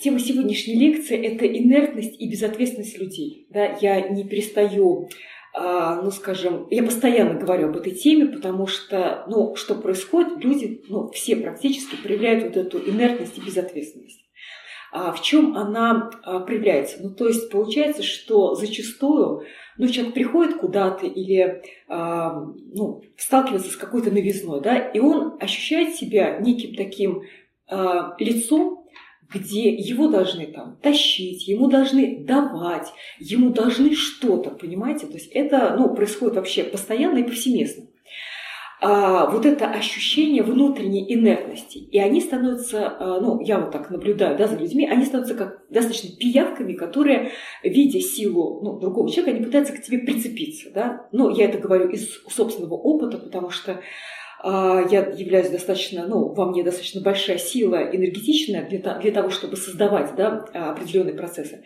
Тема сегодняшней лекции – это инертность и безответственность людей. Да, я не перестаю а, ну, скажем, я постоянно говорю об этой теме, потому что, ну, что происходит, люди, ну, все практически проявляют вот эту инертность и безответственность. А в чем она а, проявляется? Ну, то есть получается, что зачастую ну, человек приходит куда-то или а, ну, сталкивается с какой-то новизной, да, и он ощущает себя неким таким лицом, где его должны там тащить, ему должны давать, ему должны что-то, понимаете? То есть это ну, происходит вообще постоянно и повсеместно. А, вот это ощущение внутренней инертности. И они становятся, а, ну, я вот так наблюдаю да, за людьми, они становятся как достаточно пиявками, которые, видя силу ну, другого человека, они пытаются к тебе прицепиться. Да? Ну, я это говорю из собственного опыта, потому что а, я являюсь достаточно, ну, во мне достаточно большая сила энергетичная для, для того, чтобы создавать да, определенные процессы.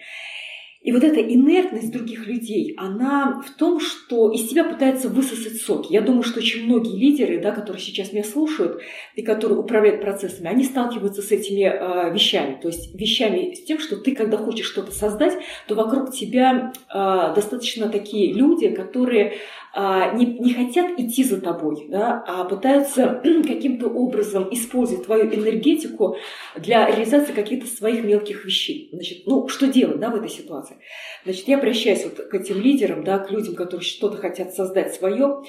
И вот эта инертность других людей, она в том, что из тебя пытаются высосать соки. Я думаю, что очень многие лидеры, да, которые сейчас меня слушают и которые управляют процессами, они сталкиваются с этими э, вещами. То есть вещами с тем, что ты, когда хочешь что-то создать, то вокруг тебя э, достаточно такие люди, которые не, не хотят идти за тобой, да, а пытаются каким-то образом использовать твою энергетику для реализации каких-то своих мелких вещей. Значит, ну, что делать да, в этой ситуации? Значит, я обращаюсь вот к этим лидерам, да, к людям, которые что-то хотят создать свое.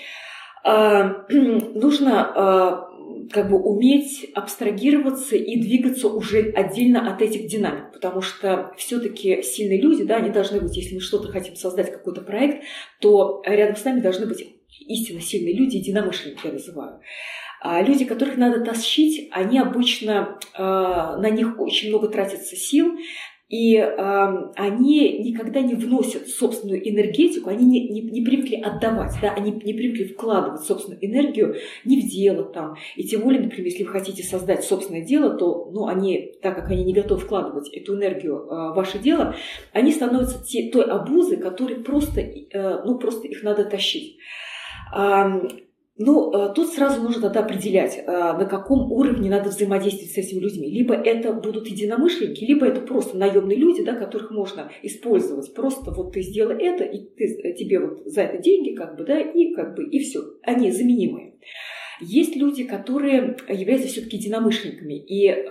А, нужно а, как бы уметь абстрагироваться и двигаться уже отдельно от этих динамик, потому что все-таки сильные люди, да, они должны быть, если мы что-то хотим создать, какой-то проект, то рядом с нами должны быть истинно сильные люди, единомышленники я называю. А люди, которых надо тащить, они обычно, э, на них очень много тратится сил, и э, они никогда не вносят собственную энергетику, они не, не, не привыкли отдавать, да, они не привыкли вкладывать собственную энергию не в дело там. И тем более, например, если вы хотите создать собственное дело, то ну, они, так как они не готовы вкладывать эту энергию э, в ваше дело, они становятся те, той обузой, которой просто, э, ну, просто их надо тащить. Ну, э, тут сразу нужно тогда определять, э, на каком уровне надо взаимодействовать с этими людьми. Либо это будут единомышленники, либо это просто наемные люди, да, которых можно использовать. Просто вот ты сделай это, и ты, э, тебе вот за это деньги, как бы, да, и как бы, и все. Они заменимые. Есть люди, которые являются все-таки единомышленниками. И э,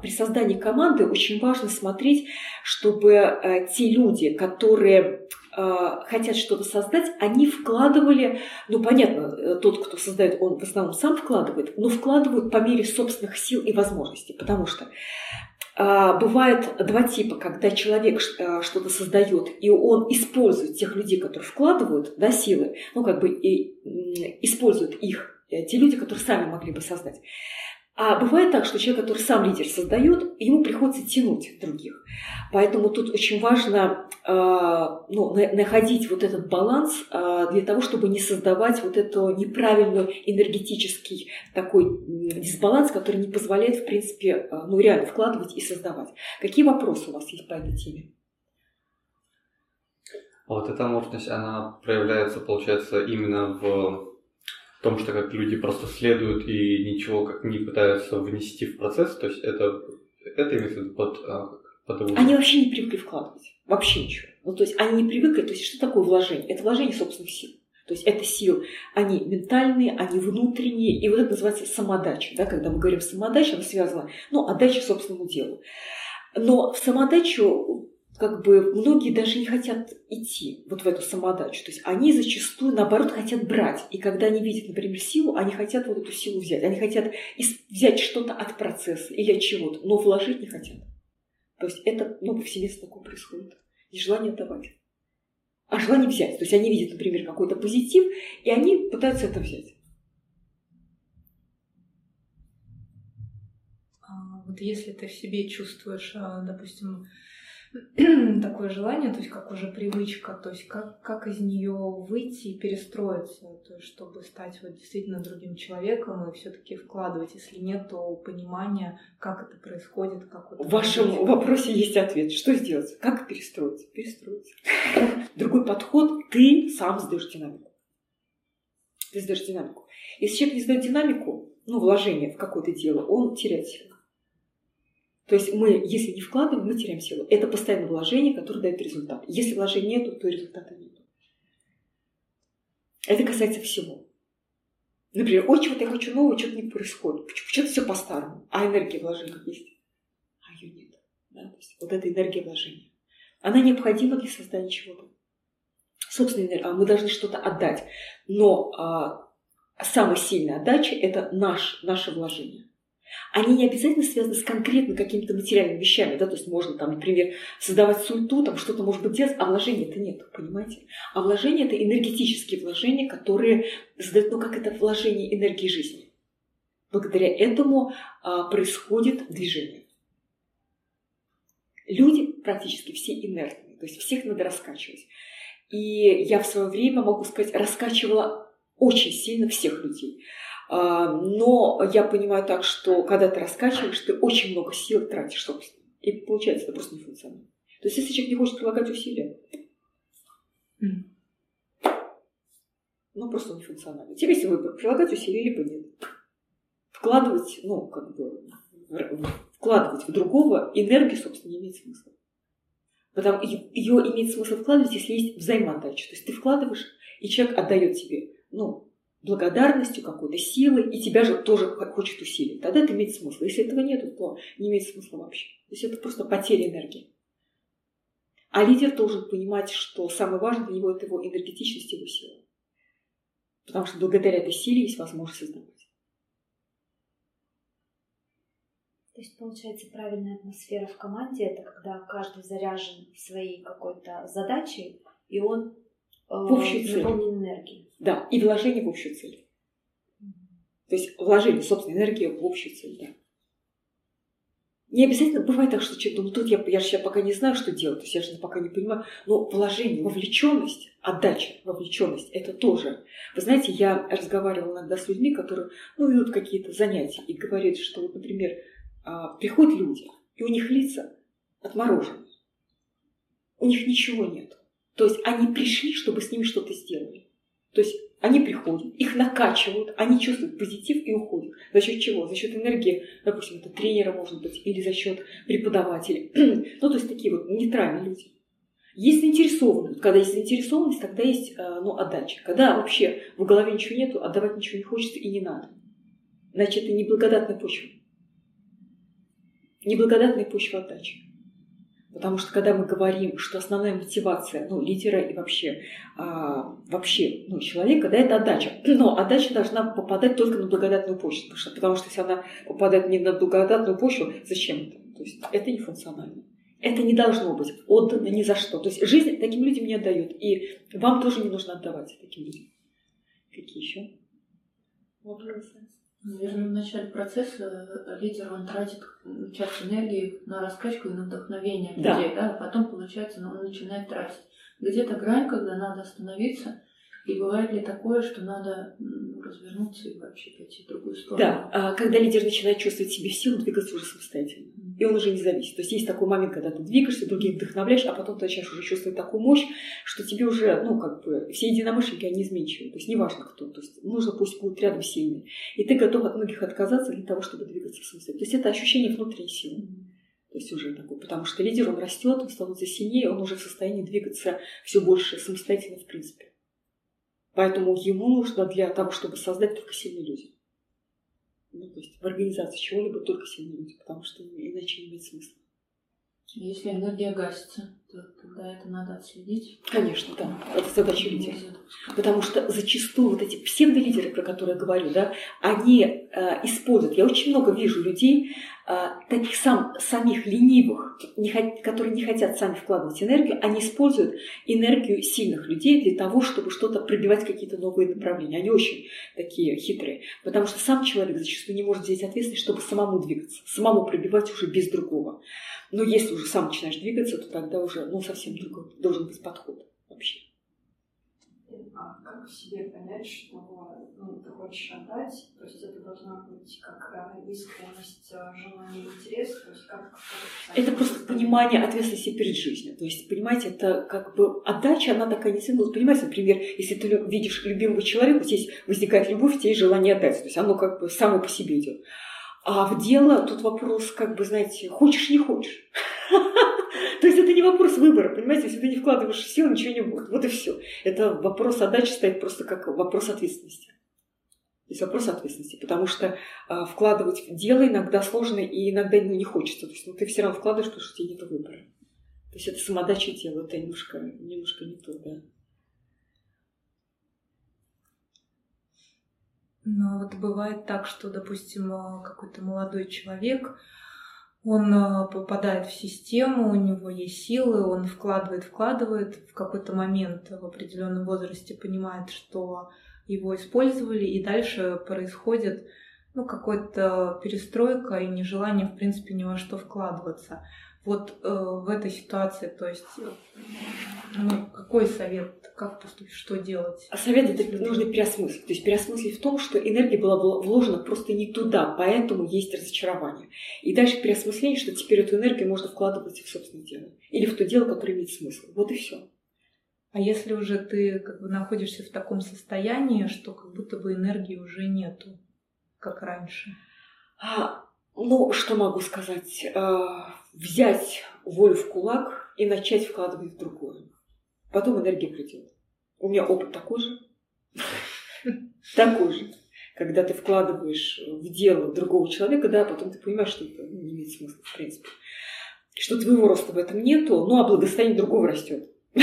при создании команды очень важно смотреть, чтобы э, те люди, которые хотят что-то создать, они вкладывали, ну понятно, э, тот, кто создает, он в основном сам вкладывает, но вкладывают по мере собственных сил и возможностей, потому что э, Бывает два типа, когда человек что-то создает, и он использует тех людей, которые вкладывают да, силы, ну как бы и использует их, те люди, которые сами могли бы создать. А бывает так, что человек, который сам лидер создает, ему приходится тянуть других. Поэтому тут очень важно э, ну, находить вот этот баланс э, для того, чтобы не создавать вот эту неправильную энергетический такой дисбаланс, который не позволяет, в принципе, э, ну, реально вкладывать и создавать. Какие вопросы у вас есть по этой теме? А вот эта мощность, она проявляется, получается, именно в в том, что как люди просто следуют и ничего как не пытаются внести в процесс, то есть это, это имеется в виду под, а, под Они вообще не привыкли вкладывать, вообще ничего. Ну, то есть они не привыкли, то есть что такое вложение? Это вложение собственных сил. То есть это сил, они ментальные, они внутренние, и вот это называется самодача. Да? Когда мы говорим самодача, она связана, ну, отдача собственному делу. Но в самодачу как бы многие даже не хотят идти вот в эту самодачу. То есть они зачастую, наоборот, хотят брать. И когда они видят, например, силу, они хотят вот эту силу взять. Они хотят взять что-то от процесса или от чего-то, но вложить не хотят. То есть это ну, повсеместно такое происходит. И желание отдавать. А желание взять. То есть они видят, например, какой-то позитив, и они пытаются это взять. А вот если ты в себе чувствуешь, а, допустим, такое желание, то есть как уже привычка, то есть как, как из нее выйти и перестроиться, то есть чтобы стать вот действительно другим человеком и все-таки вкладывать, если нет, то понимания, как это происходит, как вот В вашем вопросе есть ответ. Что сделать? Как перестроиться? Перестроиться. Другой подход, ты сам сдаешь динамику. Ты сдаешь динамику. Если человек не сдает динамику, ну, вложение в какое-то дело, он теряет силу. То есть мы, если не вкладываем, мы теряем силу. Это постоянное вложение, которое дает результат. Если вложения нету, то результата нет. Это касается всего. Например, ой, чего-то я хочу нового, что-то не происходит. Что-то все по-старому. А энергия вложения есть? А ее нет. Да? То есть вот эта энергия вложения. Она необходима для создания чего-то. Собственно, мы должны что-то отдать. Но а, самая сильная отдача – это наш, наше вложение. Они не обязательно связаны с конкретно какими-то материальными вещами, да, то есть можно там, например, создавать суету, там что-то может быть делать, а вложения-то нет, понимаете? А вложения – это энергетические вложения, которые задают, ну, как это вложение энергии жизни. Благодаря этому а, происходит движение. Люди практически все инертные, то есть всех надо раскачивать. И я в свое время, могу сказать, раскачивала очень сильно всех людей. А, но я понимаю так, что когда ты раскачиваешь, ты очень много сил тратишь, собственно. И получается, это просто не функционально. То есть, если человек не хочет прилагать усилия, ну, просто не функционально. Тебе есть выбор, прилагать усилия, либо нет. Вкладывать, ну, как бы, вкладывать в другого энергию, собственно, не имеет смысла. Потому ее имеет смысл вкладывать, если есть взаимоотдача. То есть ты вкладываешь, и человек отдает тебе, ну, благодарностью, какой-то силой, и тебя же тоже хочет усилить. Тогда это имеет смысл. Если этого нет, то не имеет смысла вообще. То есть это просто потеря энергии. А лидер должен понимать, что самое важное для него – это его энергетичность его сила. Потому что благодаря этой силе есть возможность создавать. То есть, получается, правильная атмосфера в команде – это когда каждый заряжен своей какой-то задачей, и он в общую цель. наполнен энергией. Да, и вложение в общую цель. То есть вложение собственной энергии в общую цель, да. Не обязательно бывает так, что человек думает, тут я, я же сейчас пока не знаю, что делать, то есть я же пока не понимаю. Но вложение, вовлеченность, отдача, вовлеченность, это тоже. Вы знаете, я разговаривала иногда с людьми, которые ну, ведут какие-то занятия и говорят, что, вот, например, а, приходят люди, и у них лица отморожены. У них ничего нет. То есть они пришли, чтобы с ними что-то сделали. То есть они приходят, их накачивают, они чувствуют позитив и уходят. За счет чего? За счет энергии, допустим, это тренера, может быть, или за счет преподавателей. ну, то есть такие вот нейтральные люди. Есть заинтересованность. Когда есть заинтересованность, тогда есть э, ну, отдача. Когда вообще в голове ничего нету, отдавать ничего не хочется и не надо. Значит, это неблагодатная почва. Неблагодатная почва отдачи. Потому что когда мы говорим, что основная мотивация ну, лидера и вообще, а, вообще ну, человека, да, это отдача. Но отдача должна попадать только на благодатную почву. Потому что, потому что если она попадает не на благодатную почву, зачем это? То есть это не функционально. Это не должно быть отдано ни за что. То есть жизнь таким людям не отдает. И вам тоже не нужно отдавать таким людям. Какие еще вопросы? Наверное, в начале процесса э, лидер он тратит часть энергии на раскачку и на вдохновение да. людей, да, а потом, получается, он начинает тратить. Где-то грань, когда надо остановиться, и бывает ли такое, что надо развернуться и вообще пойти в другую сторону? Да, а когда лидер начинает чувствовать себе силу, двигаться уже самостоятельно. И он уже не зависит. То есть есть такой момент, когда ты двигаешься, других вдохновляешь, а потом ты начинаешь уже чувствовать такую мощь, что тебе уже, ну, как бы, все единомышленники, они изменчивы. То есть неважно кто. То есть нужно пусть будут рядом сильные. И ты готов от многих отказаться для того, чтобы двигаться самостоятельно. То есть это ощущение внутренней силы. То есть уже такой, потому что лидер, он растет, он становится сильнее, он уже в состоянии двигаться все больше самостоятельно в принципе. Поэтому ему нужно для того, чтобы создать только сильные люди. Ну, то есть в организации чего-либо только сильные люди, потому что иначе не имеет смысла. Если энергия гасится, то тогда это надо отследить. Конечно, да. Это задача лидера. Потому что зачастую вот эти псевдолидеры, про которые я говорю, да, они э, используют. Я очень много вижу людей, э, таких сам, самих ленивых, не, которые не хотят сами вкладывать энергию, они используют энергию сильных людей для того, чтобы что-то пробивать какие-то новые направления. Они очень такие хитрые. Потому что сам человек зачастую не может взять ответственность, чтобы самому двигаться, самому пробивать уже без другого. Но если уже сам начинаешь двигаться, то тогда уже ну, совсем другой должен быть подход вообще. А как в себе понять, что ну, ты хочешь отдать, то есть это должна быть как искренность, э, желание, интерес, то есть как... Это просто понимание ответственности перед жизнью. То есть, понимаете, это как бы отдача, она такая не символ. Понимаете, например, если ты видишь любимого человека, здесь возникает любовь, есть желание отдать. То есть оно как бы само по себе идет. А в дело тут вопрос, как бы, знаете, хочешь, не хочешь. То есть это не вопрос выбора, понимаете? Если ты не вкладываешь сил, ничего не будет. Вот и все. Это вопрос отдачи стоит просто как вопрос ответственности. То есть вопрос ответственности, потому что а, вкладывать в дело иногда сложно и иногда не хочется. То есть ну, ты все равно вкладываешь, потому что у тебя нет выбора. То есть это самодача дела, это немножко, немножко не то, да. Но вот бывает так, что, допустим, а, какой-то молодой человек, он а, попадает в систему, у него есть силы, он вкладывает, вкладывает, в какой-то момент в определенном возрасте понимает, что его использовали, и дальше происходит ну, какая-то перестройка и нежелание, в принципе, ни во что вкладываться. Вот э, в этой ситуации, то есть, ну, какой совет, как поступить, что делать? А совет это нужно переосмыслить. То есть переосмыслить в том, что энергия была вложена просто не туда, поэтому есть разочарование. И дальше переосмысление, что теперь эту энергию можно вкладывать в собственное дело. Или в то дело, которое имеет смысл. Вот и все. А если уже ты как бы находишься в таком состоянии, что как будто бы энергии уже нету, как раньше? А, ну, что могу сказать? Взять волю в кулак и начать вкладывать в другое. Потом энергия придет. У меня опыт такой же. Такой же. Когда ты вкладываешь в дело другого человека, да, потом ты понимаешь, что это не имеет смысла, в принципе. Что твоего роста в этом нету, ну, а благосостояние другого растет.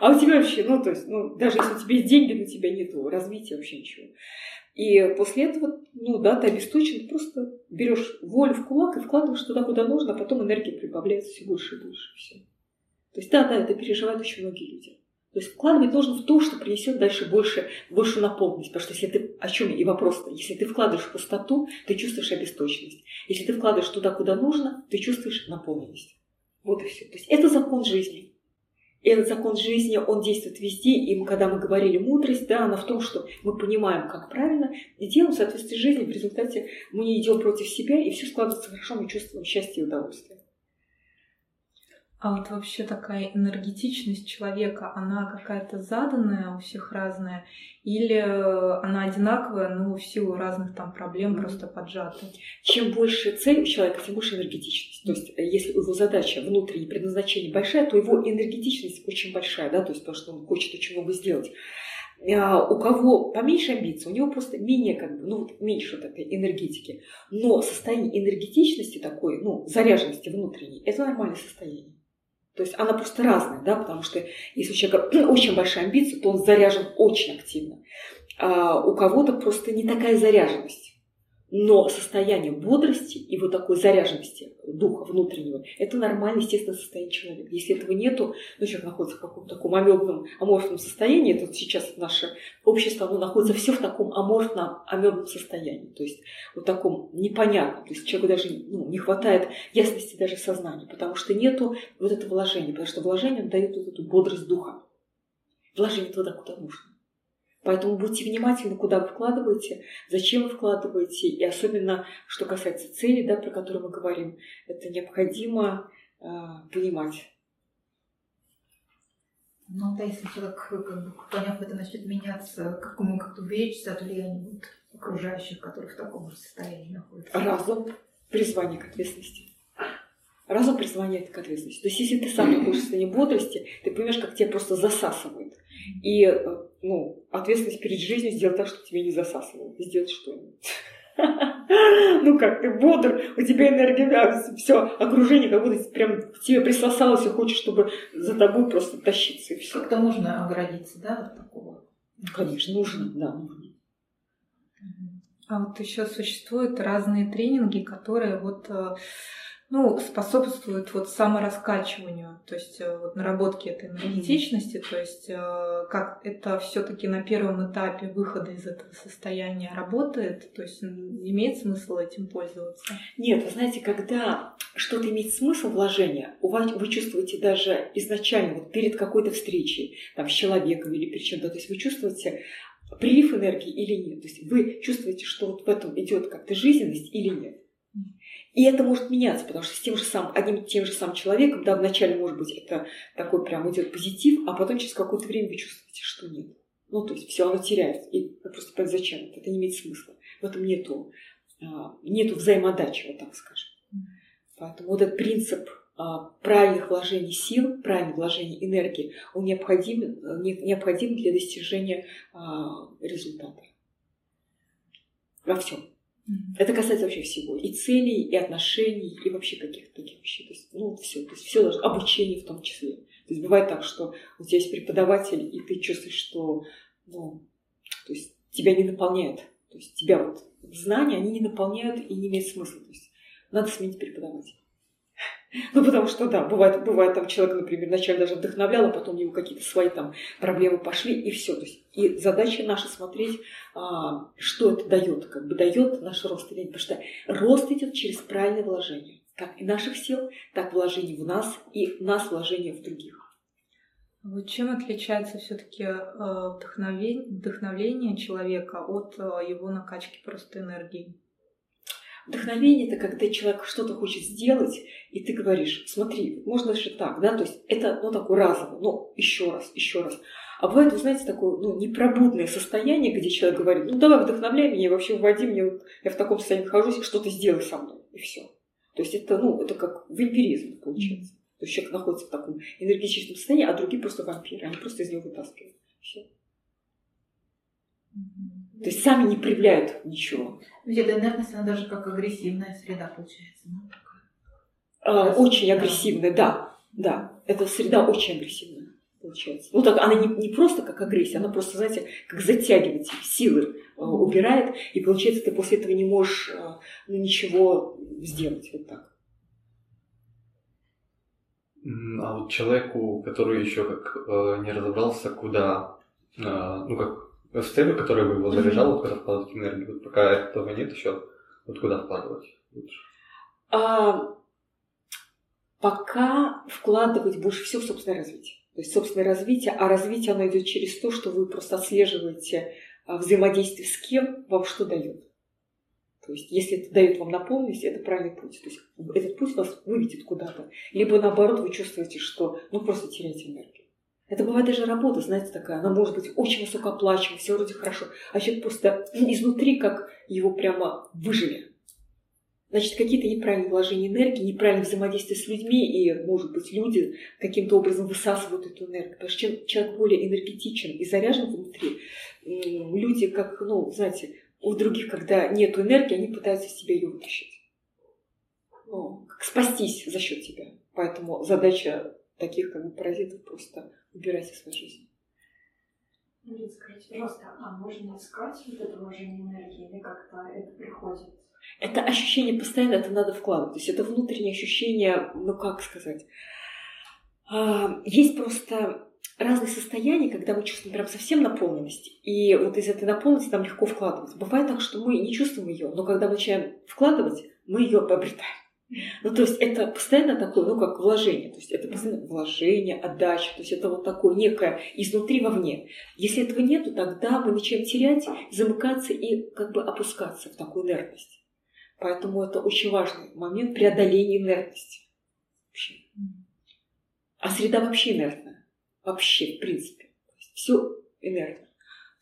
А у тебя вообще, ну, то есть, ну, даже если у тебя есть деньги, у тебя нет развития вообще ничего. И после этого, ну да, ты обесточен, просто берешь волю в кулак и вкладываешь туда, куда нужно, а потом энергия прибавляется все больше и больше. Все. То есть да, да, это переживают очень многие люди. То есть вкладывать должен в то, что принесет дальше больше, больше наполненность. Потому что если ты, о чем и вопрос-то, если ты вкладываешь в пустоту, ты чувствуешь обесточенность. Если ты вкладываешь туда, куда нужно, ты чувствуешь наполненность. Вот и все. То есть это закон жизни. Этот закон жизни, он действует везде. И когда мы говорили мудрость, да, она в том, что мы понимаем, как правильно, и делаем в соответствии с жизнью. В результате мы не идем против себя, и все складывается хорошо, мы чувствуем счастье и удовольствие. А вот вообще такая энергетичность человека, она какая-то заданная, у всех разная, или она одинаковая, но в силу разных там проблем mm-hmm. просто поджата? Чем больше цель у человека, тем больше энергетичность. То есть, э, если его задача внутреннее предназначение большая, то его энергетичность очень большая, да, то есть то, что он хочет очень много сделать. А у кого поменьше амбиций, у него просто менее, как бы, ну, вот меньше вот этой энергетики. Но состояние энергетичности такой, ну, заряженности внутренней, это нормальное состояние. То есть она просто разная, да, потому что если у человека очень большая амбиция, то он заряжен очень активно. А у кого-то просто не такая заряженность. Но состояние бодрости и вот такой заряженности духа внутреннего – это нормальное, естественное состояние человека. Если этого нету, ну, человек находится в каком-то таком амебном, аморфном состоянии, то сейчас наше общество оно находится все в таком аморфном, амебном состоянии. То есть вот таком непонятном. То есть человеку даже ну, не хватает ясности даже сознания, потому что нету вот этого вложения, потому что вложение дает вот эту бодрость духа. Вложение туда, куда нужно. Поэтому будьте внимательны, куда вы вкладываете, зачем вы вкладываете, и особенно, что касается цели, да, про которую мы говорим, это необходимо э, понимать. Ну да, если человек, как бы, поняв это, начнет меняться, как ему как-то уберечься от влияния вот, окружающих, которые в таком же состоянии находятся. Разум, призвание к ответственности. Разум призвание к ответственности. То есть, если ты сам находишься в состоянии бодрости, ты понимаешь, как тебя просто засасывает. И э, ну, ответственность перед жизнью сделать так, чтобы тебя не засасывало. Сделать что-нибудь. Ну как, ты бодр, у тебя энергия, все, окружение как будто прям к тебе присосалось и хочешь, чтобы за тобой просто тащиться и все. Как-то можно оградиться, да, от такого? Конечно, нужно, да, нужно. А вот еще существуют разные тренинги, которые вот э, ну, способствует вот самораскачиванию, то есть э, вот наработке этой энергетичности, то есть э, как это все-таки на первом этапе выхода из этого состояния работает, то есть имеет смысл этим пользоваться? Нет, вы знаете, когда что-то имеет смысл вложения, у вас, вы чувствуете даже изначально, вот перед какой-то встречей там, с человеком или перед чем-то, то есть вы чувствуете прилив энергии или нет. То есть вы чувствуете, что вот в этом идет как-то жизненность или нет. И это может меняться, потому что с тем же самым, одним тем же самым человеком, да, вначале, может быть, это такой прям идет позитив, а потом через какое-то время вы чувствуете, что нет. Ну, то есть все оно теряется. И просто понимаете, зачем это? Это не имеет смысла. В этом нету, а, нету взаимодачи, вот так скажем. Поэтому вот этот принцип а, правильных вложений сил, правильных вложений энергии, он необходим, необходим для достижения а, результата. Во всем. Это касается вообще всего. И целей, и отношений, и вообще каких-то таких вещей. То есть, ну, все. То есть, все должно, обучение в том числе. То есть, бывает так, что у тебя есть преподаватель, и ты чувствуешь, что, ну, то есть, тебя не наполняет. То есть, тебя вот знания, они не наполняют и не имеют смысла. То есть, надо сменить преподавателя. Ну, потому что, да, бывает, бывает там человек, например, вначале даже вдохновлял, а потом у него какие-то свои там проблемы пошли, и все. То есть, и задача наша смотреть, а, что это дает, как бы дает наш рост или нет. Потому что рост идет через правильное вложение. Как и наших сил, так вложение в нас, и нас вложение в других. Вот чем отличается все-таки э, вдохновение, вдохновление человека от э, его накачки просто энергии? Вдохновение – это когда человек что-то хочет сделать, и ты говоришь, смотри, можно же так, да, то есть это, ну, такое разово, ну, еще раз, еще раз. А бывает, вы знаете, такое, ну, непробудное состояние, где человек говорит, ну, давай вдохновляй меня, вообще вводи меня, я в таком состоянии нахожусь, что-то сделай со мной, и все. То есть это, ну, это как вампиризм получается. То есть человек находится в таком энергетическом состоянии, а другие просто вампиры, они просто из него вытаскивают. Все. То есть сами не проявляют ничего. Ведь эта инертность, она даже как агрессивная среда получается. Ну, а, очень агрессивная, да. Да, эта среда очень агрессивная получается. Ну так она не, не просто как агрессия, она просто, знаете, как затягивает силы э, убирает, и получается ты после этого не можешь э, ну, ничего сделать вот так. А вот человеку, который еще как э, не разобрался, куда, э, ну как в целью, которая бы его заряжала, куда вкладывать энергию. Вот пока этого нет еще, вот куда вкладывать лучше? А, пока вкладывать больше всего в собственное развитие. То есть собственное развитие, а развитие оно идет через то, что вы просто отслеживаете а, взаимодействие с кем вам что дает. То есть, если это дает вам наполненность, это правильный путь. То есть, этот путь вас выведет куда-то. Либо наоборот, вы чувствуете, что ну просто теряете энергию. Это бывает даже работа, знаете, такая, она может быть очень высокооплачиваемая, все вроде хорошо, а человек просто изнутри как его прямо выжили. Значит, какие-то неправильные вложения энергии, неправильное взаимодействие с людьми, и, может быть, люди каким-то образом высасывают эту энергию. Потому что чем человек более энергетичен и заряжен внутри, люди, как, ну, знаете, у других, когда нет энергии, они пытаются себя ее вытащить. Ну, как спастись за счет тебя. Поэтому задача таких как бы паразитов просто убирать из своей жизни. Мария, скажите, пожалуйста, а можно искать вот это вложение энергии или как-то это приходит? Это ощущение постоянно, это надо вкладывать. То есть это внутреннее ощущение, ну как сказать, а, есть просто разные состояния, когда мы чувствуем прям совсем наполненность, и вот из этой наполненности нам легко вкладывать. Бывает так, что мы не чувствуем ее, но когда мы начинаем вкладывать, мы ее обретаем. Ну, то есть это постоянно такое, ну, как вложение. То есть это постоянно вложение, отдача. То есть это вот такое некое изнутри вовне. Если этого нету, тогда мы начинаем терять, замыкаться и как бы опускаться в такую инертность. Поэтому это очень важный момент преодоления инертности. Вообще. А среда вообще инертная. Вообще, в принципе. Все инертно.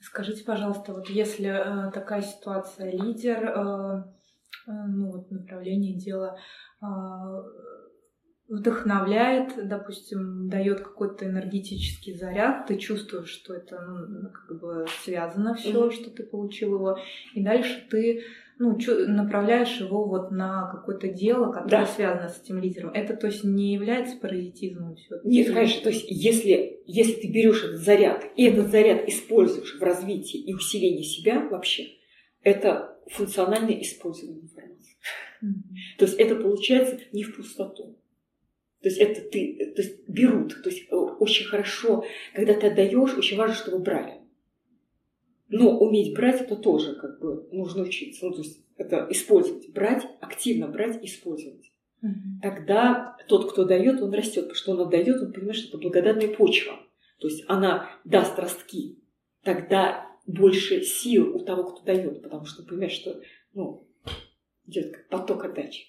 Скажите, пожалуйста, вот если э, такая ситуация, лидер э, ну, вот направление дела а, вдохновляет, допустим, дает какой-то энергетический заряд, ты чувствуешь, что это ну, как бы связано все, mm-hmm. что ты получил его, и дальше ты ну, направляешь его вот на какое-то дело, которое да. связано с этим лидером. Это, то есть, не является паразитизмом все Нет, конечно. То есть, если, если ты берешь этот заряд, и этот заряд используешь в развитии и усилении себя вообще, это функциональное использование информации. Mm-hmm. То есть это получается не в пустоту. То есть это ты, то есть берут. То есть э, очень хорошо, когда ты отдаешь, очень важно, чтобы брали. Но уметь брать это тоже как бы нужно учиться. Ну, то есть это использовать, брать, активно брать, использовать. Mm-hmm. Тогда тот, кто дает, он растет, потому что он отдает, он понимает, что это благодатная почва. То есть она даст ростки. Тогда больше сил у того, кто дает, потому что понимаешь, что ну, идет как поток отдачи.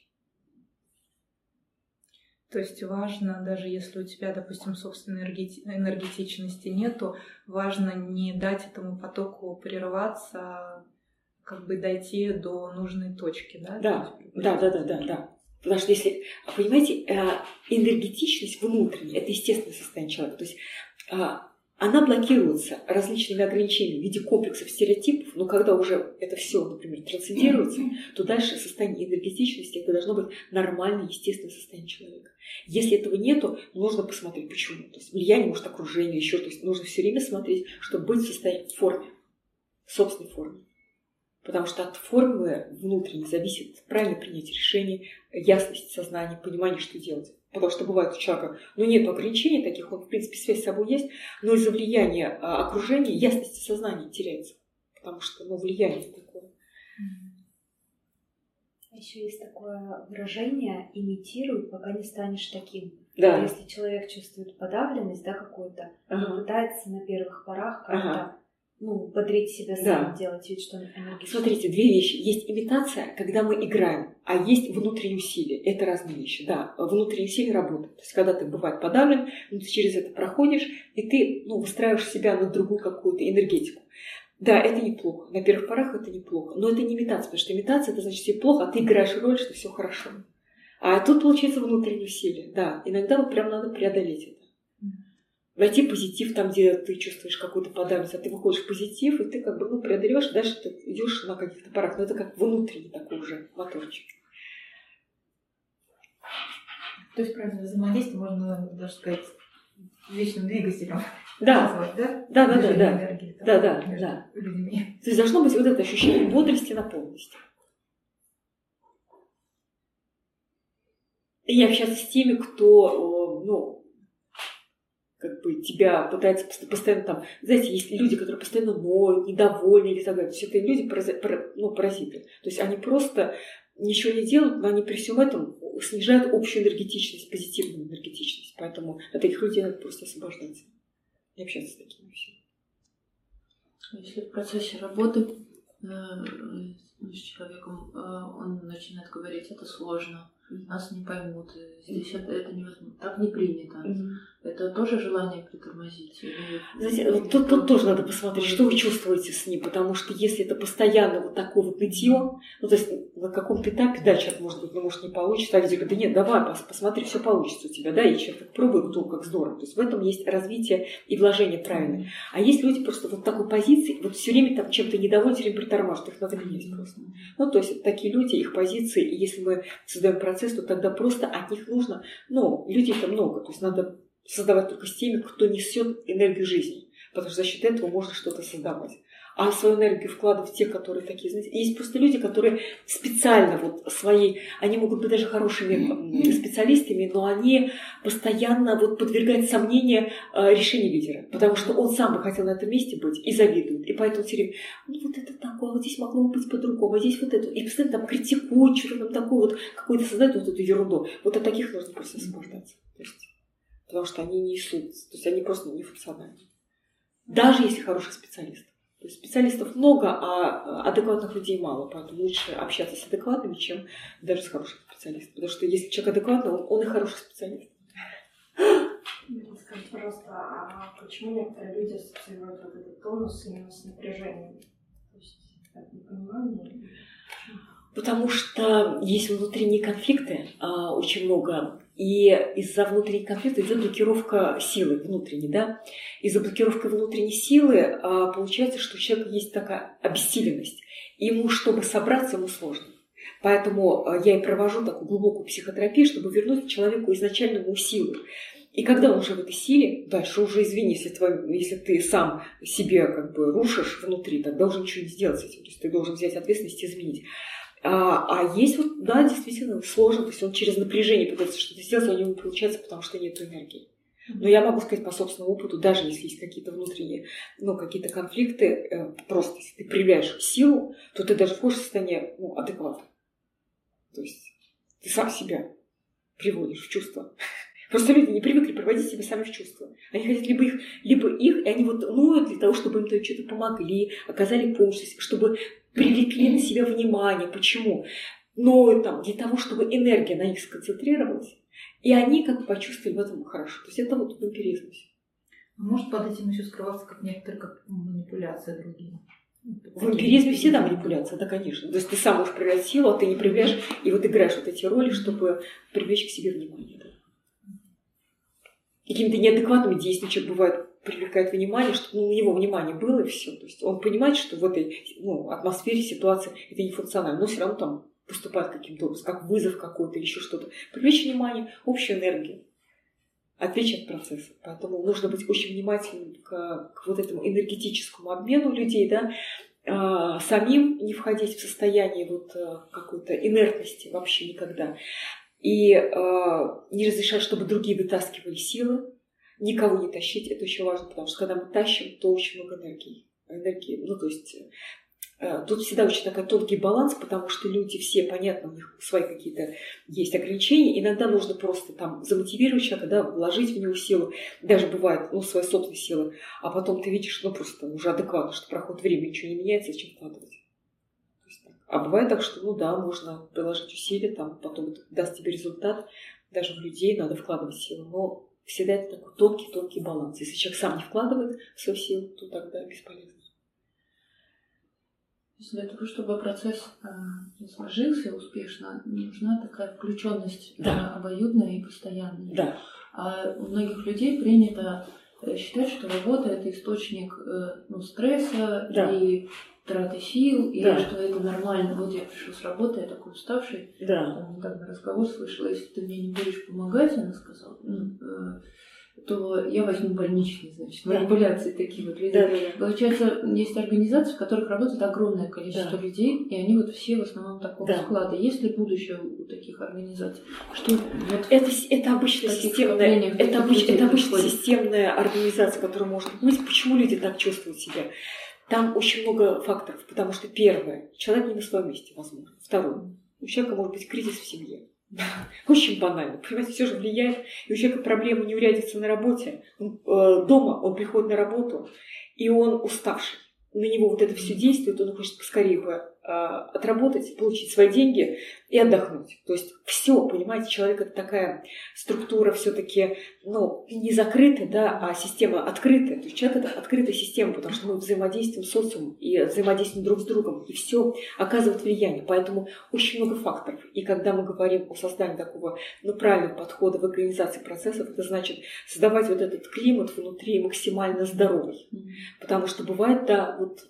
То есть важно, даже если у тебя, допустим, собственной энергети- энергетичности нету, важно не дать этому потоку прерваться, а как бы дойти до нужной точки, да? Да, да, да, да, да, да. Потому что если, понимаете, э, энергетичность внутренняя, это естественное состояние человека. То есть а, она блокируется различными ограничениями в виде комплексов стереотипов, но когда уже это все, например, трансцендируется, то дальше состояние энергетичности это должно быть нормальное, естественное состояние человека. Если этого нету, нужно посмотреть, почему. То есть влияние, может, окружение, еще, то есть нужно все время смотреть, чтобы быть в состоянии в форме, в собственной форме. Потому что от формы внутренней зависит правильное принятие решений, ясность сознания, понимание, что делать. Потому что бывает у человека, ну, нет ограничений таких, он, в принципе, связь с собой есть, но из-за влияния а, окружения ясность сознания теряется. Потому что, ну, влияние такое. А Еще есть такое выражение «имитируй, пока не станешь таким». Да. Если человек чувствует подавленность, да, какую-то, Ага. он пытается на первых порах как-то, Ага. ну, бодрить себя Да. сам, делать вид, что он энергичный. Смотрите, две вещи. Есть имитация, когда мы играем, а есть внутренние усилия. Это разные вещи. Да, внутренние усилия работают. То есть, когда ты бывает подавлен, ну, ты через это проходишь, и ты ну, выстраиваешь себя на другую какую-то энергетику. Да, это неплохо. На первых порах это неплохо. Но это не имитация, потому что имитация это значит тебе плохо, а ты играешь роль, что все хорошо. А тут получается внутренние усилия. Да, иногда вот прям надо преодолеть это. Найти позитив там, где ты чувствуешь какую-то подавленность, а ты выходишь в позитив, и ты как бы ну, преодолеваешь, дальше ты идешь на каких-то парах. Но это как внутренний такой уже моторчик. То есть правильное взаимодействие можно даже сказать вечным двигателем. Да, да? да, да, да, да. энергии там Да, да, да. людьми. То есть должно быть вот это ощущение бодрости, наполненности. И не общаться с теми, кто, э, ну, как бы тебя пытается пост- постоянно там, знаете, есть люди, которые постоянно ноют, недовольны или так далее. То есть это люди ну, паразиты. То есть они просто ничего не делают, но они при всем этом снижают общую энергетичность, позитивную энергетичность. Поэтому от таких людей надо просто освобождаться. Не общаться с такими всеми. Если в процессе работы э, с человеком э, он начинает говорить, это сложно, нас не поймут, э, здесь это, это невозможно, так не принято. Это тоже желание притормозить? Или... Знаете, вот тут, тут тоже надо посмотреть, что вы чувствуете с ним, потому что если это постоянно вот такое вот нытье, ну то есть на каком-то этапе, да, человек может быть, ну может не получится, а люди говорят, да нет, давай, пос- посмотри, все получится у тебя, да, и человек пробует, ну как здорово. То есть в этом есть развитие и вложение правильное. А есть люди просто вот в такой позиции, вот все время там чем-то недовольны, все время притормаживают, их надо менять просто. Ну, то есть такие люди, их позиции, и если мы создаем процесс, то тогда просто от них нужно, ну, людей-то много, то есть надо создавать только с теми, кто несет энергию жизни, потому что за счет этого можно что-то создавать. А свою энергию вкладывать в те, которые такие, знаете, есть просто люди, которые специально вот свои, они могут быть даже хорошими специалистами, но они постоянно вот подвергают сомнению э, решения лидера, потому что он сам бы хотел на этом месте быть и завидует, и поэтому все время, ну вот это так, а вот здесь могло бы быть по-другому, а здесь вот это, и постоянно там критикуют, что-то там такое вот, какую-то создают вот эту ерунду. Вот от таких нужно просто освобождаться. То есть, потому что они не несут, то есть они просто не функциональны. Даже если хороший специалист. То есть специалистов много, а адекватных людей мало, поэтому лучше общаться с адекватными, чем даже с хорошим специалистом. Потому что если человек адекватный, он, он и хороший специалист. Скажите, пожалуйста, а почему некоторые люди ассоциируют вот этот тонус именно с напряжением? То есть, как непонимание? Потому что есть внутренние конфликты а, очень много, и из-за внутренних конфликтов идет блокировка силы внутренней, да. Из-за блокировки внутренней силы а, получается, что у человека есть такая обессиленность. Ему, чтобы собраться, ему сложно. Поэтому а, я и провожу такую глубокую психотерапию, чтобы вернуть человеку изначальному силу. И когда он уже в этой силе, дальше уже извини, если, твой, если ты сам себе как бы рушишь внутри, тогда уже ничего не сделать с этим. То есть ты должен взять ответственность и изменить. А, а есть вот, да, действительно сложно, то есть он через напряжение пытается что-то сделать, а у него не получается, потому что нет энергии. Но я могу сказать по собственному опыту, даже если есть какие-то внутренние, ну, какие-то конфликты, э, просто если ты проявляешь силу, то ты даже входишь в состояние ну, адеквата. То есть ты сам себя приводишь в чувство. Просто люди не привыкли проводить себя сами в чувства. Они хотят либо их, либо их, и они вот ноют для того, чтобы им то что-то помогли, оказали помощь, чтобы привлекли на себя внимание. Почему? Но там, для того, чтобы энергия на них сконцентрировалась, и они как бы почувствовали в этом хорошо. То есть это вот вампиризм. А может под этим еще скрываться как некоторые как манипуляция другими? В вампиризме всегда манипуляция, да, конечно. То есть ты сам можешь проявлять силу, а ты не проявляешь, и вот играешь вот эти роли, чтобы привлечь к себе внимание. Да. Какими-то неадекватными действиями человек бывает привлекает внимание, чтобы ну, у него внимание было и все. То есть он понимает, что в этой ну, атмосфере, ситуации это не функционально, но все равно там поступает каким-то образом, как вызов какой-то или еще что-то. Привлечь внимание, общую энергию, отвлечь от процесса. Поэтому нужно быть очень внимательным к, к вот этому энергетическому обмену людей, да, а, самим не входить в состояние вот а, какой-то инертности вообще никогда. И а, не разрешать, чтобы другие вытаскивали силы, никого не тащить, это очень важно, потому что когда мы тащим, то очень много энергии. энергии ну, то есть э, Тут всегда очень такой тонкий баланс, потому что люди все, понятно, у них свои какие-то есть ограничения. Иногда нужно просто там замотивировать человека, да, вложить в него силу, даже бывает, ну, свои собственные силы, а потом ты видишь, ну, просто уже адекватно, что проходит время, ничего не меняется, зачем вкладывать. А бывает так, что, ну да, можно приложить усилия, там, потом это даст тебе результат, даже в людей надо вкладывать силу, но всегда это такой тонкий-тонкий баланс. Если человек сам не вкладывает свою силу, то тогда бесполезно. Для того, чтобы процесс э, сложился успешно, нужна такая включенность да. обоюдная и постоянная. Да. А у многих людей принято э, считать, что работа это источник э, ну, стресса да. и траты сил, и да. что это нормально. Вот я пришел с работы, я такой уставший. Да. Там недавно разговор слышала, если ты мне не будешь помогать, она сказала, ну, э, то я возьму больничный, значит, манипуляции такие вот люди. Да, да, да. Получается, есть организации, в которых работает огромное количество Да. людей, и они вот все в основном такого Да. склада. Есть ли будущее у таких организаций? Что вот Это, это Таких системная, это, обыч- это обычная происходит. системная организация, которая может быть. Почему люди так чувствуют себя? Там очень много факторов, потому что первое, человек не на своем месте, возможно. Второе, у человека может быть кризис в семье. Очень банально. Понимаете, все же влияет. И у человека проблема неурядица на работе. Он, э, дома он приходит на работу, и он уставший. На него вот это все действует, он хочет поскорее отработать, получить свои деньги и отдохнуть. То есть все, понимаете, человек это такая структура все-таки, ну, не закрытая, да, а система открытая. То есть человек это открытая система, потому что мы взаимодействуем с социумом и взаимодействуем друг с другом, и все оказывает влияние. Поэтому очень много факторов. И когда мы говорим о создании такого ну, правильного подхода в организации процессов, это значит создавать вот этот климат внутри максимально здоровый. Потому что бывает, да, вот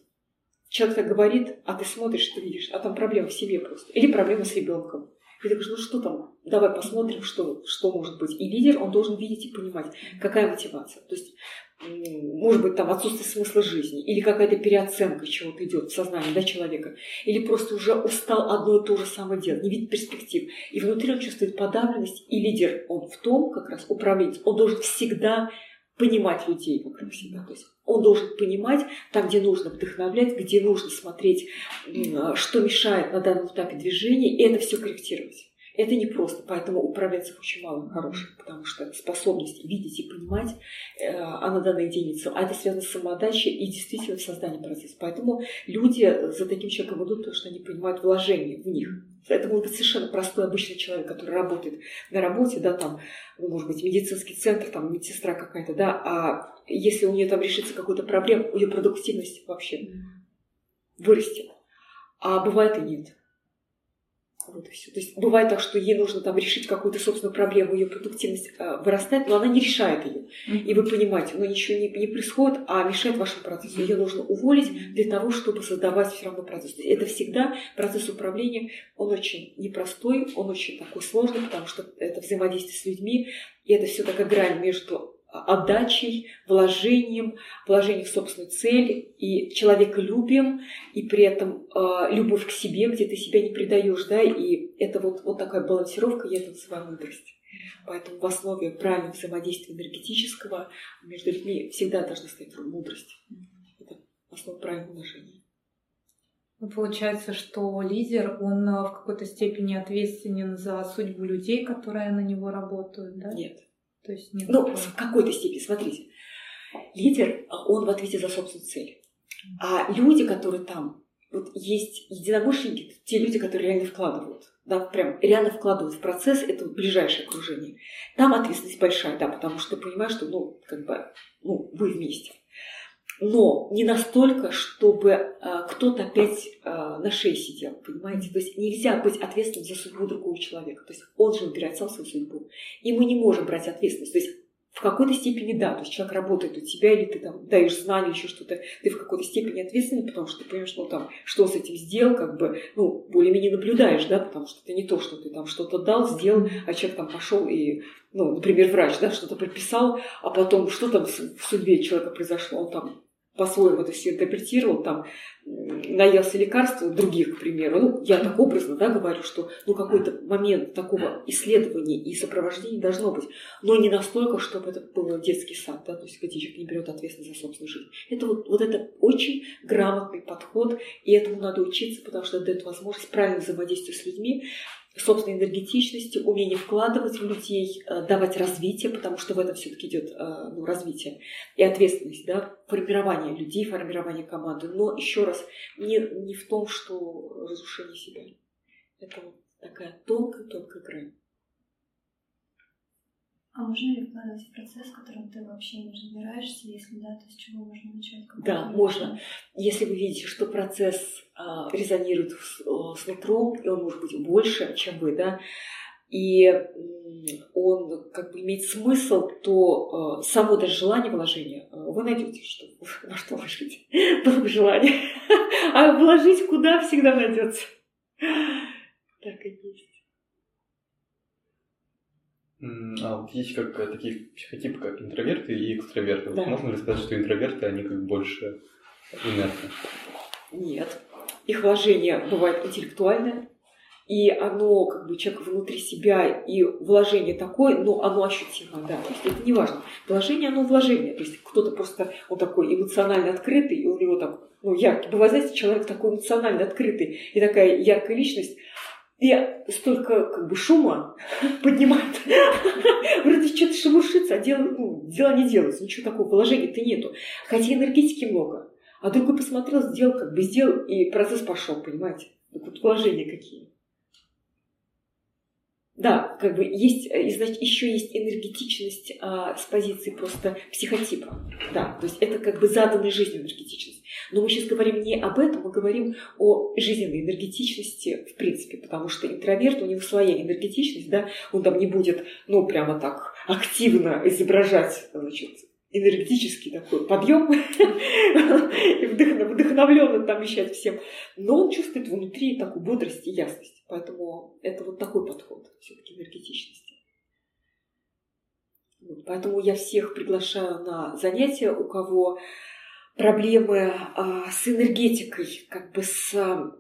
человек говорит, а ты смотришь, ты видишь, а там проблема в себе просто. Или проблема с ребенком. И ты говоришь, ну что там, давай посмотрим, что, что может быть. И лидер, он должен видеть и понимать, какая мотивация. То есть, может быть, там отсутствие смысла жизни, или какая-то переоценка чего-то идет в сознании да, человека, или просто уже устал одно и то же самое делать, не видит перспектив. И внутри он чувствует подавленность, и лидер, он в том, как раз управленец, он должен всегда понимать людей вокруг себя. То есть он должен понимать там, где нужно вдохновлять, где нужно смотреть, м, что мешает на данном этапе движения, и это все корректировать. Это не просто, поэтому управленцев очень мало хороших, потому что способность видеть и понимать, э, она дана единицам, а это связано с самоотдачей и действительно с созданием процесса. Поэтому люди за таким человеком идут, потому что они понимают вложение в них. Это может быть совершенно простой обычный человек, который работает на работе, да, там, ну, может быть, медицинский центр, там, медсестра какая-то, да, а если у нее там решится какая-то проблема, ее продуктивность вообще вырастет. А бывает и нет. Вот и все. То есть бывает так, что ей нужно там решить какую-то собственную проблему, ее продуктивность э, вырастает, но она не решает ее. И вы понимаете, ну ничего не, не происходит, а мешает вашему процессу. Ее нужно уволить для того, чтобы создавать все равно процесс. То есть это всегда процесс управления, он очень непростой, он очень такой сложный, потому что это взаимодействие с людьми, и это все такая грань между отдачей, вложением, вложением в собственную цель и человеколюбием, и при этом э, любовь к себе, где ты себя не предаешь, да, и это вот, вот такая балансировка, я называю мудрость. Поэтому в основе правильного взаимодействия энергетического между людьми всегда должна стоять мудрость. Это основа правильного отношения. Ну, Получается, что лидер, он а, в какой-то степени ответственен за судьбу людей, которые на него работают, да? Нет. То есть нет Ну, в какой-то степени, смотрите. Лидер, он в ответе за собственную цель. А люди, которые там, вот есть единомышленники, те люди, которые реально вкладывают, да, прям реально вкладывают в процесс, это вот ближайшее окружение. Там ответственность большая, да, потому что ты понимаешь, что, ну, как бы, ну, вы вместе. Но не настолько, чтобы а, кто-то опять а, на шее сидел, понимаете? То есть нельзя быть ответственным за судьбу другого человека. То есть он же выбирает сам свою судьбу. И мы не можем брать ответственность. То есть в какой-то степени да, то есть человек работает у тебя, или ты там даешь знания, еще что-то, ты в какой-то степени ответственный, потому что ты понимаешь, ну там, что с этим сделал, как бы, ну, более-менее наблюдаешь, да, потому что это не то, что ты там что-то дал, сделал, а человек там пошел и, ну, например, врач, да, что-то прописал, а потом что там в судьбе человека произошло, он там по-своему это все интерпретировал, там, наелся лекарств других, к примеру. Ну, я так образно, да, говорю, что, ну, какой-то момент такого исследования и сопровождения должно быть, но не настолько, чтобы это был детский сад, да, то есть где человек не берет ответственность за собственную жизнь. Это вот, вот это очень грамотный подход, и этому надо учиться, потому что это дает возможность правильно взаимодействовать с людьми, собственной энергетичности, умение вкладывать в людей, э, давать развитие, потому что в этом все-таки идет э, ну, развитие и ответственность, да, формирование людей, формирование команды. Но еще не, не в том, что разрушение себя. Это вот такая тонкая-тонкая грань. А можно ли вкладывать в процесс, в котором ты вообще не разбираешься? Если да, то с чего можно начать? Как Да, это можно. Если вы видите, что процесс а, резонирует с, с нутром, и он может быть больше, чем вы, да, и он как бы имеет смысл, то э, само даже желание вложения, э, вы найдете, что, во что вложить. Было бы желание. А вложить куда всегда найдется. Так и есть. А вот есть как э, такие психотипы, как интроверты и экстраверты. Вот Да. Можно ли сказать, что интроверты, они как больше инертны? Нет. Их вложение бывает интеллектуальное, и оно как бы человек внутри себя, и вложение такое, но оно ощутимо, да. То есть это не важно. Вложение, оно вложение. То есть кто-то просто, он такой эмоционально открытый, и у него так, ну, яркий. Бывает, знаете, человек такой эмоционально открытый, и такая яркая личность, и столько как бы шума поднимает. Вроде что-то шелушится, а дело, ну, дела не делаются, ничего такого положения-то нету. Хотя энергетики много. А другой посмотрел, сделал, как бы сделал, и процесс пошел, понимаете? Так вот вложения какие. Да, как бы есть, э, и, значит, еще есть энергетичность а, с позиции просто психотипа. Да, то есть это как бы заданная жизнью энергетичность. Но мы сейчас говорим не об этом, мы говорим о жизненной энергетичности в принципе, потому что интроверт, у него своя энергетичность, да, он там не будет, ну, прямо так активно изображать, значит, энергетический такой подъем и вдохновленно там вещать всем. Но он чувствует внутри такую бодрость и ясность. Поэтому это вот такой подход все-таки энергетичности. Вот, поэтому я всех приглашаю на занятия, у кого проблемы а, с энергетикой, как бы с а,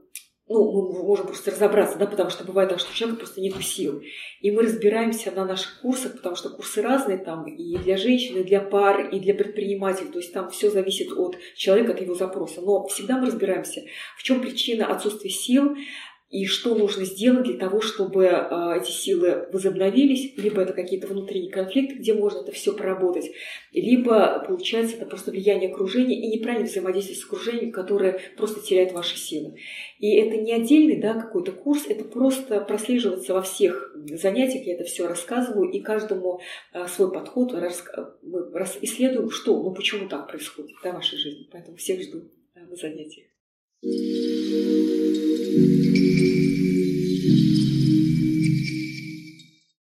ну, мы можем просто разобраться, да, потому что бывает так, что у человека просто нет сил. И мы разбираемся на наших курсах, потому что курсы разные там и для женщин, и для пар, и для предпринимателей. То есть там все зависит от человека, от его запроса. Но всегда мы разбираемся, в чем причина отсутствия сил, и что нужно сделать для того, чтобы э, эти силы возобновились, либо это какие-то внутренние конфликты, где можно это все проработать, либо, получается, это просто влияние окружения и неправильное взаимодействие с окружением, которое просто теряет ваши силы. И это не отдельный да, какой-то курс, это просто прослеживается во всех занятиях, я это все рассказываю, и каждому э, свой подход рас... мы исследуем, что, ну почему так происходит да, в вашей жизни. Поэтому всех жду да, на занятиях.